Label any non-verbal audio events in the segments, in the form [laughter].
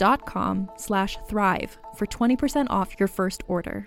dot com slash thrive for 20% off your first order.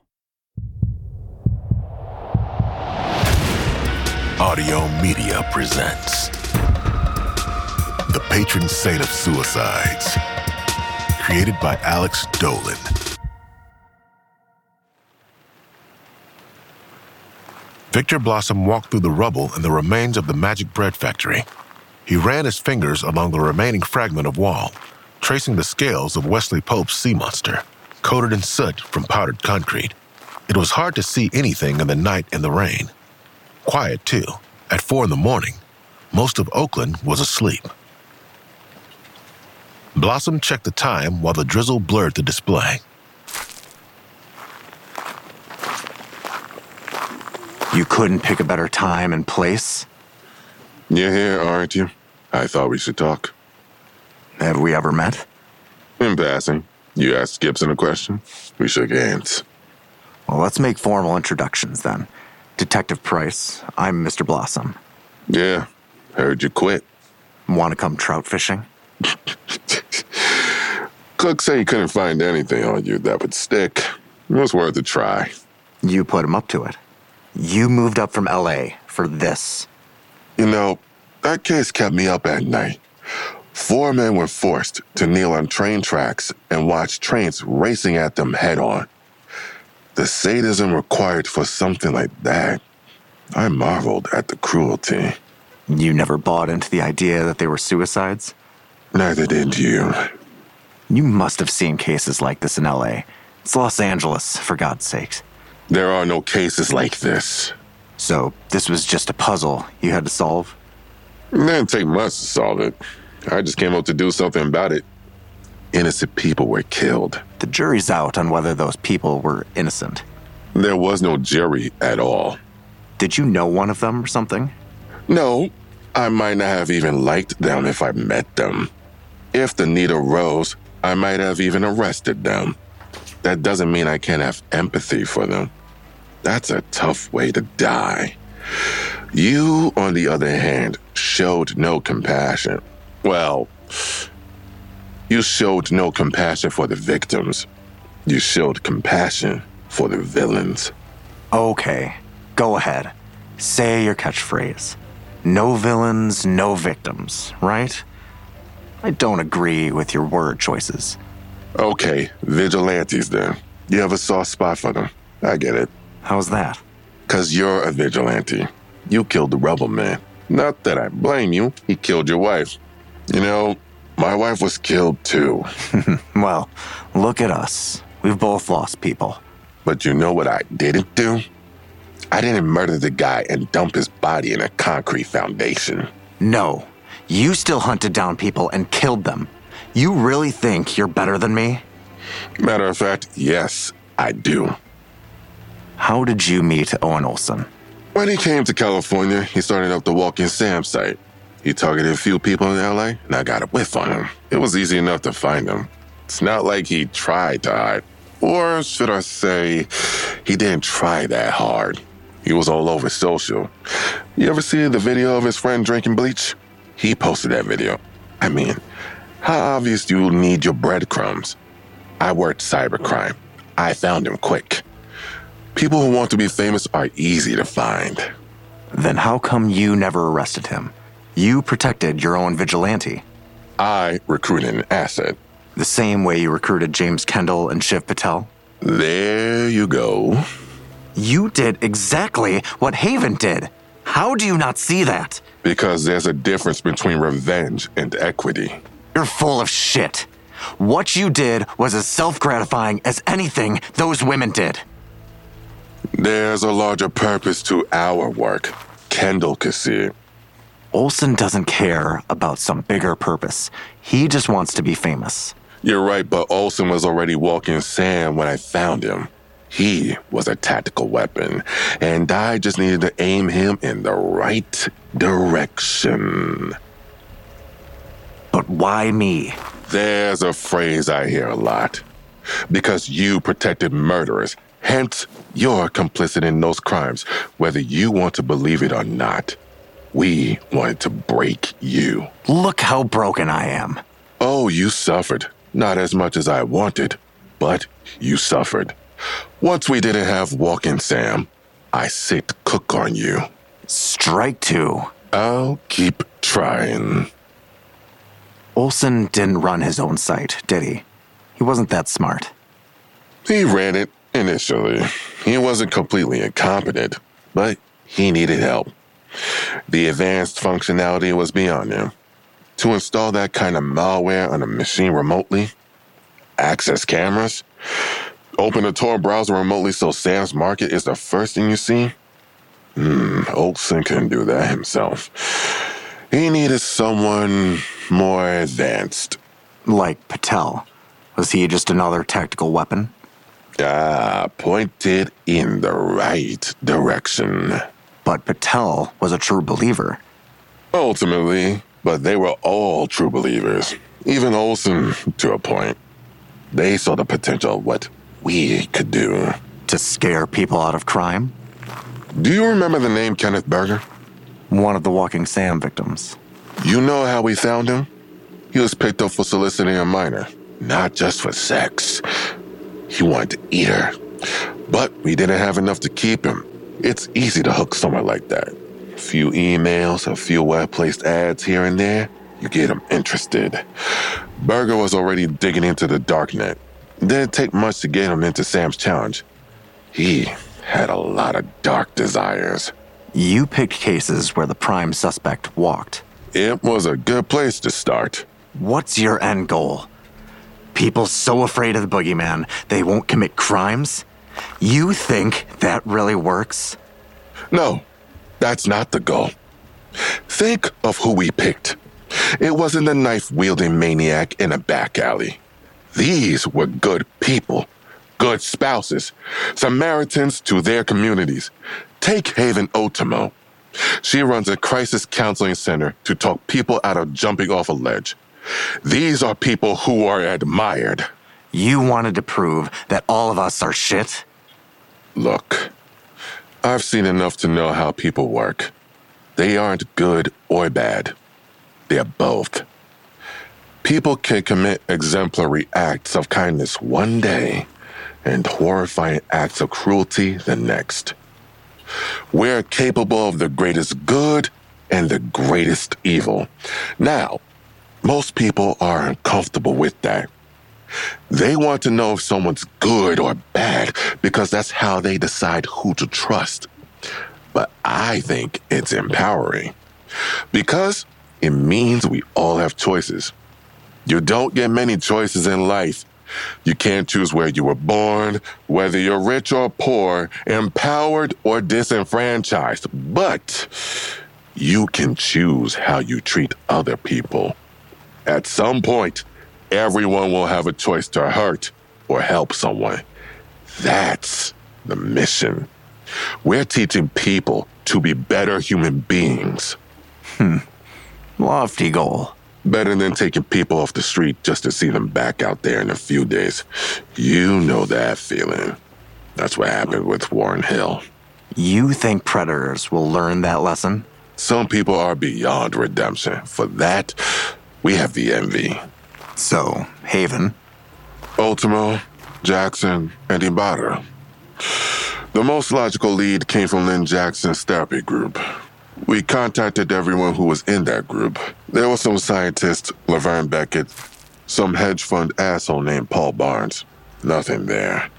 Audiohm Media presents The Patron Saint of Suicides, created by Alex Dolan. Victor Blossem walked through the rubble and the remains of the Magic Bread Factory. He ran his fingers along the remaining fragment of wall, tracing the scales of Wesley Pope's sea monster, coated in soot from powdered concrete. It was hard to see anything in the night and the rain. Quiet, too. At four in the morning, most of Oakland was asleep. Blossem checked the time while the drizzle blurred the display. You couldn't pick a better time and place? You're here, aren't you? I thought we should talk. Have we ever met? In passing, you asked Gibson a question. We shook hands. Well, let's make formal introductions then. Detective Price, I'm Mr. Blossem. Yeah, heard you quit. Want to come trout fishing? Cook said he couldn't find anything on you that would stick. It was worth a try. You put him up to it. You moved up from LA for this. You know, that case kept me up at night. Four men were forced to kneel on train tracks and watch trains racing at them head on. The sadism required for something like that. I marveled at the cruelty. You never bought into the idea that they were suicides? Neither did you. You must have seen cases like this in LA. It's Los Angeles, for God's sakes. There are no cases like this. So, this was just a puzzle you had to solve? It didn't take much to solve it. I just came up to do something about it. Innocent people were killed. The jury's out on whether those people were innocent. There was no jury at all. Did you know one of them or something? No, I might not have even liked them if I met them. If the need arose, I might have even arrested them. That doesn't mean I can't have empathy for them. That's a tough way to die. You, on the other hand, showed no compassion. Well, you showed no compassion for the victims. You showed compassion for the villains. Okay, go ahead. Say your catchphrase. No villains, no victims, right? I don't agree with your word choices. Okay, vigilantes then. You have a soft spot for them. I get it. How's that? Cause you're a vigilante. You killed the rebel man. Not that I blame you. He killed your wife. You know, my wife was killed too. [laughs] Well, look at us. We've both lost people. But you know what I didn't do? I didn't murder the guy and dump his body in a concrete foundation. No, you still hunted down people and killed them. You really think you're better than me? Matter of fact, yes, I do. How did you meet Owen Olson? When he came to California, he started up the Walking Sam site. He targeted a few people in LA, and I got a whiff on him. It was easy enough to find him. It's not like he tried to hide. Or should I say, he didn't try that hard. He was all over social. You ever see the video of his friend drinking bleach? He posted that video. I mean, how obvious do you need your breadcrumbs? I worked cybercrime. I found him quick. People who want to be famous are easy to find. Then how come you never arrested him? You protected your own vigilante, I recruited an asset. the same way you recruited James Kendall and Shiv Patel. There you go. You did exactly what Haven did. How do you not see that? Because there's a difference between revenge and equity. You're full of shit. What you did was as self gratifying as anything those women did. There's a larger purpose to our work. Kendall could see it. Olson doesn't care about some bigger purpose. He just wants to be famous. You're right, but Olson was already Walking Sam when I found him. He was a tactical weapon, and I just needed to aim him in the right direction. But why me? There's a phrase I hear a lot. Because you protected murderers, hence you're complicit in those crimes, whether you want to believe it or not. We wanted to break you. Look how broken I am. Oh, you suffered. Not as much as I wanted, but you suffered. Once we didn't have Walking Sam, I sit cook on you. Strike two. I'll keep trying. Olson didn't run his own site, did he? He wasn't that smart. He ran it initially. He wasn't completely incompetent, but he needed help. The advanced functionality was beyond him. To install that kind of malware on a machine remotely, access cameras, open a Tor browser remotely so Sam's market is the first thing you see? Hmm, Olson couldn't do that himself. He needed someone more advanced. Like Patel. Was he just another tactical weapon? Ah, pointed in the right direction. But Patel was a true believer. Ultimately, but they were all true believers. Even Olson, to a point. They saw the potential of what we could do. To scare people out of crime? Do you remember the name Kenneth Berger? One of the Walking Sam victims. You know how we found him? He was picked up for soliciting a minor, not just for sex. He wanted to eat her. But we didn't have enough to keep him. It's easy to hook someone like that. A few emails, a few well placed ads here and there, you get them interested. Berger was already digging into the darknet. Didn't take much to get him into Sam's challenge. He had a lot of dark desires. You picked cases where the prime suspect walked. It was a good place to start. What's your end goal? People so afraid of the boogeyman they won't commit crimes? You think that really works? No, that's not the goal. Think of who we picked. It wasn't a knife wielding maniac in a back alley. These were good people, good spouses, Samaritans to their communities. Take Haven Otomo. She runs a crisis counseling center to talk people out of jumping off a ledge. These are people who are admired. You wanted to prove that all of us are shit? Look, I've seen enough to know how people work. They aren't good or bad, they're both. People can commit exemplary acts of kindness one day and horrifying acts of cruelty the next. We're capable of the greatest good and the greatest evil. Now, most people are uncomfortable with that. They want to know if someone's good or bad because that's how they decide who to trust. But I think it's empowering because it means we all have choices. You don't get many choices in life. You can't choose where you were born, whether you're rich or poor, empowered or disenfranchised, but you can choose how you treat other people. At some point, everyone will have a choice to hurt or help someone. That's the mission. We're teaching people to be better human beings. Hmm. Lofty goal. Better than taking people off the street just to see them back out there in a few days. You know that feeling. That's what happened with Warren Hill. You think predators will learn that lesson? Some people are beyond redemption. For that, we have the envy. So, Haven? Otomo, Jackson, and Ibarra. The most logical lead came from Lynn Jackson's therapy group. We contacted everyone who was in that group. There was some scientist, Laverne Beckett, some hedge fund asshole named Paul Barnes. Nothing there.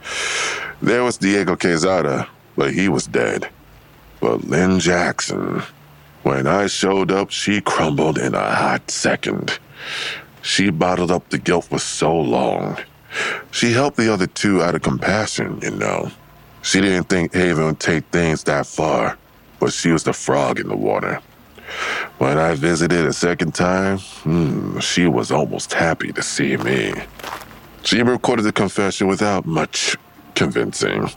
There was Diego Quezada, but he was dead. But Lynn Jackson, when I showed up, she crumbled in a hot second. She bottled up the guilt for so long. She helped the other two out of compassion, you know. She didn't think Haven would take things that far but she was the frog in the water. When I visited a second time, hmm, she was almost happy to see me. She recorded the confession without much convincing.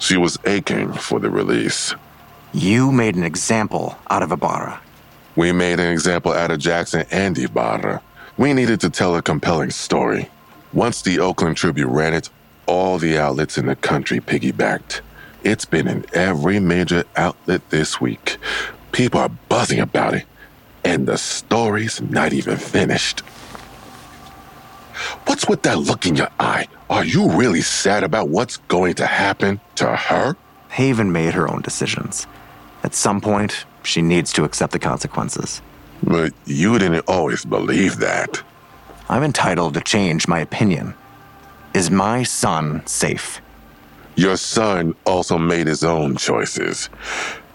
She was aching for the release. You made an example out of Ibarra. We made an example out of Jackson and Ibarra. We needed to tell a compelling story. Once the Oakland Tribune ran it, all the outlets in the country piggybacked. It's been in every major outlet this week. People are buzzing about it, and the story's not even finished. What's with that look in your eye? Are you really sad about what's going to happen to her? Haven made her own decisions. At some point, she needs to accept the consequences. But you didn't always believe that. I'm entitled to change my opinion. Is my son safe? Your son also made his own choices.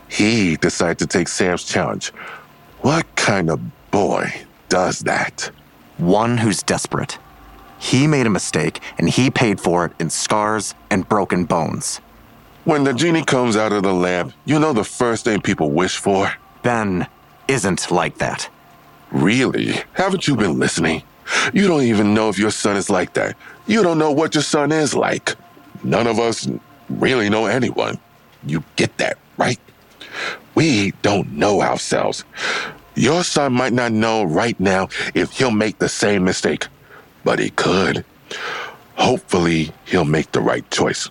He decided to take Sam's challenge. What kind of boy does that? One who's desperate. He made a mistake and he paid for it in scars and broken bones. When the genie comes out of the lamp, you know the first thing people wish for? Ben isn't like that. Really? Haven't you been listening? You don't even know if your son is like that. You don't know what your son is like. None of us really know anyone. You get that, right? We don't know ourselves. Your son might not know right now if he'll make the same mistake, but he could. Hopefully, he'll make the right choice.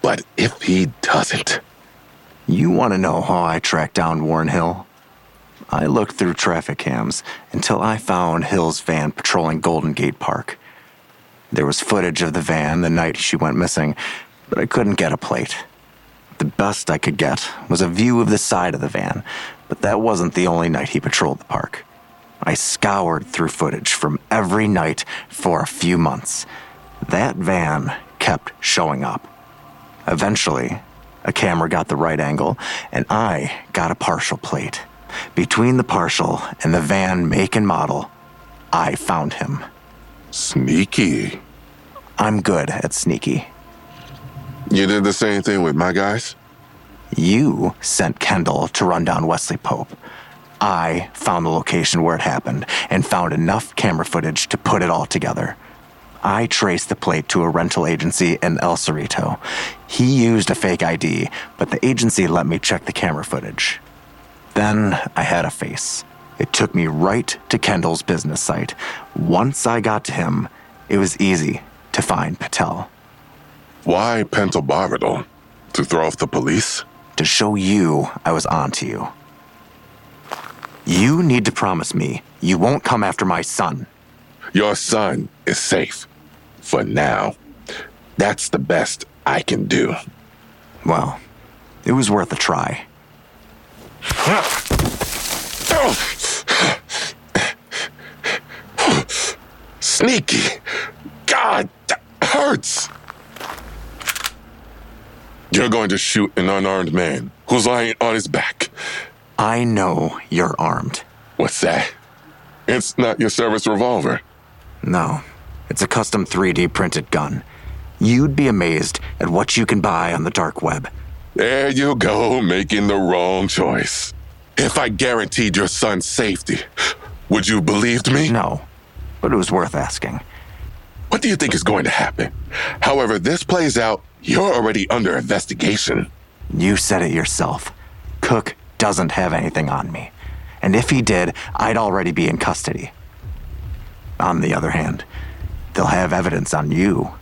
But if he doesn't. You want to know how I tracked down Warren Hill? I looked through traffic cams until I found Hill's van patrolling Golden Gate Park. There was footage of the van the night she went missing, but I couldn't get a plate. The best I could get was a view of the side of the van, but that wasn't the only night he patrolled the park. I scoured through footage from every night for a few months. That van kept showing up. Eventually, a camera got the right angle, and I got a partial plate. Between the partial and the van make and model, I found him. Sneaky. I'm good at sneaky. You did the same thing with my guys? You sent Kendall to run down Wesley Pope. I found the location where it happened and found enough camera footage to put it all together. I traced the plate to a rental agency in El Cerrito. He used a fake ID, but the agency let me check the camera footage. Then I had a face. It took me right to Kendall's business site. Once I got to him, it was easy to find Patel. Why pentobarbital? To throw off the police? To show you I was onto you. You need to promise me you won't come after my son. Your son is safe. For now. That's the best I can do. Well, it was worth a try. Sneaky. God, that hurts. You're going to shoot an unarmed man who's lying on his back. I know you're armed. What's that? It's not your service revolver. No, it's a custom 3D printed gun. You'd be amazed at what you can buy on the dark web. There you go, making the wrong choice. If I guaranteed your son's safety, would you believed me? No, but it was worth asking. What do you think is going to happen? However this plays out, you're already under investigation. You said it yourself. Cook doesn't have anything on me. And if he did, I'd already be in custody. On the other hand, they'll have evidence on you.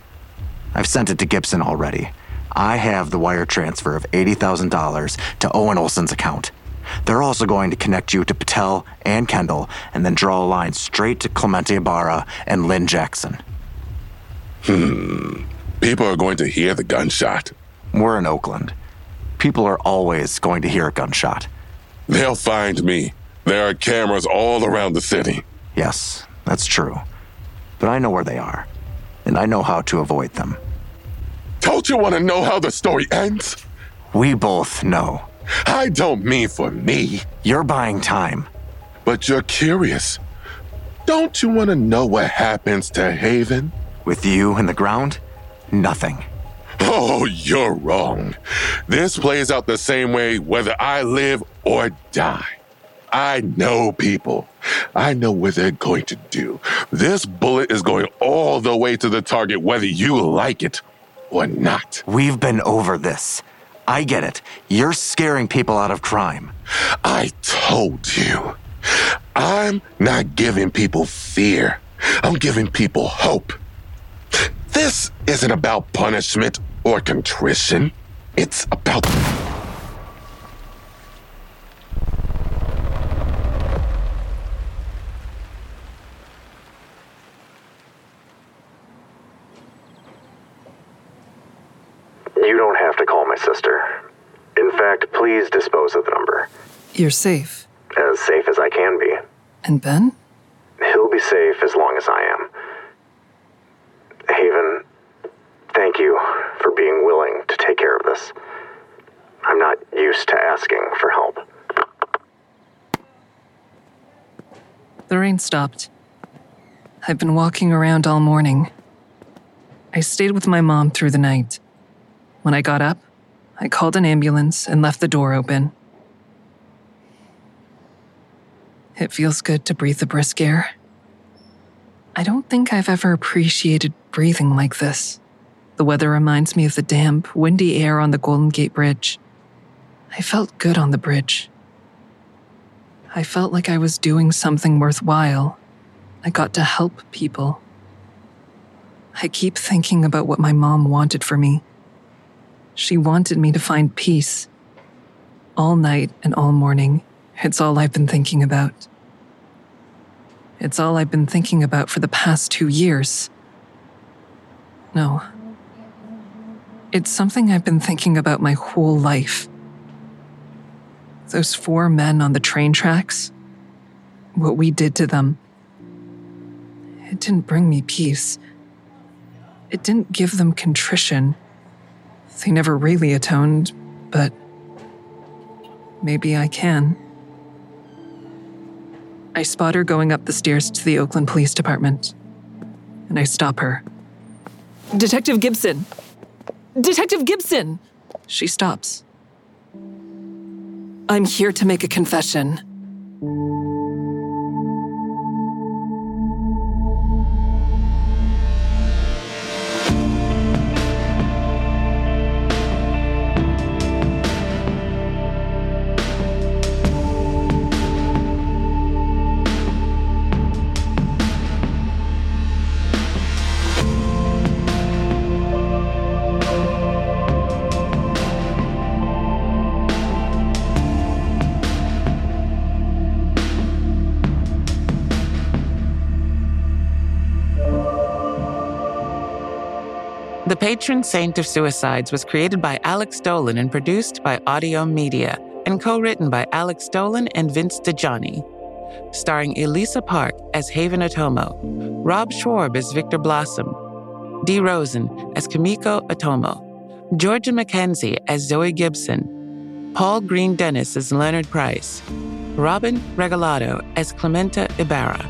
I've sent it to Gibson already. I have the wire transfer of $80,000 to Owen Olson's account. They're also going to connect you to Patel and Kendall and then draw a line straight to Clemente Ibarra and Lynn Jackson. Hmm. People are going to hear the gunshot. We're in Oakland. People are always going to hear a gunshot. They'll find me. There are cameras all around the city. Yes, that's true. But I know where they are, and I know how to avoid them. Don't you want to know how the story ends? We both know. I don't mean for me, You're buying time. but you're curious. Don't you want to know what happens to Haven? With you in the ground, nothing. Oh, you're wrong. This plays out the same way whether I live or die. I know people. I know what they're going to do. This bullet is going all the way to the target, whether you like it or not. We've been over this. I get it. You're scaring people out of crime. I told you. I'm not giving people fear. I'm giving people hope. This isn't about punishment or contrition. It's about. You don't have to call my sister. In fact, please dispose of the number. You're safe. As safe as I can be. And Ben? He'll be safe as long as I am. Haven, thank you for being willing to take care of this. I'm not used to asking for help. The rain stopped. I've been walking around all morning. I stayed with my mom through the night. When I got up, I called an ambulance and left the door open. It feels good to breathe the brisk air. I don't think I've ever appreciated breathing like this. The weather reminds me of the damp, windy air on the Golden Gate Bridge. I felt good on the bridge. I felt like I was doing something worthwhile. I got to help people. I keep thinking about what my mom wanted for me. She wanted me to find peace. All night and all morning, it's all I've been thinking about. It's all I've been thinking about for the past two years. No. It's something I've been thinking about my whole life. Those four men on the train tracks, what we did to them, it didn't bring me peace. It didn't give them contrition. They never really atoned, but maybe I can. I spot her going up the stairs to the Oakland Police Department, and I stop her. Detective Gibson! Detective Gibson! She stops. I'm here to make a confession. Patron saint of suicides was created by Alex Dolan and produced by Audiohm Media and co-written by Alex Dolan and Vince DiGianni. Starring Elisa Park as Haven Otomo, Rob Schwarb as Victor Blossem, Dee Rosen as Kamiko Otomo, Georgia McKenzie as Zoe Gibson, Paul Green Dennis as Leonard Price, Robin Regalado as Clementa Ibarra,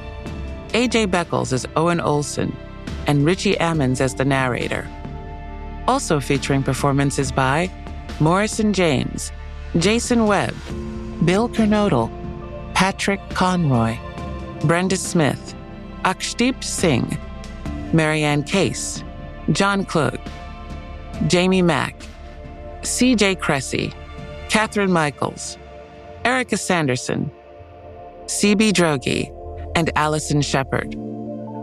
AJ Beckles as Owen Olson, and Richie Ammons as the narrator. Also featuring performances by Morrison James, Jason Webb, Bill Kernodle, Patrick Conroy, Brenda Smith, Akshdeep Singh, Marianne Case, John Klug, Jamie Mack, CJ Cressy, Catherine Michaels, Erica Sanderson, CB Drogi, and Allison Shepard.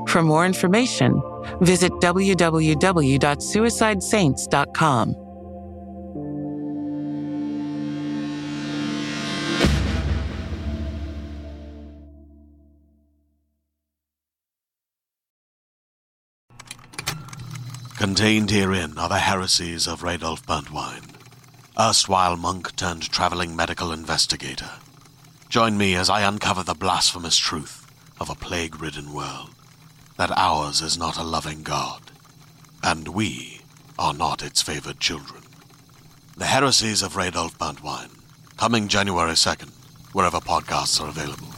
For more information, visit www.suicidesaints.com. Contained herein are the heresies of Radolf Burntwine, erstwhile monk turned traveling medical investigator. Join me as I uncover the blasphemous truth of a plague ridden world that ours is not a loving God, and we are not its favored children. The heresies of Radolf Burntwine, coming January 2nd, wherever podcasts are available.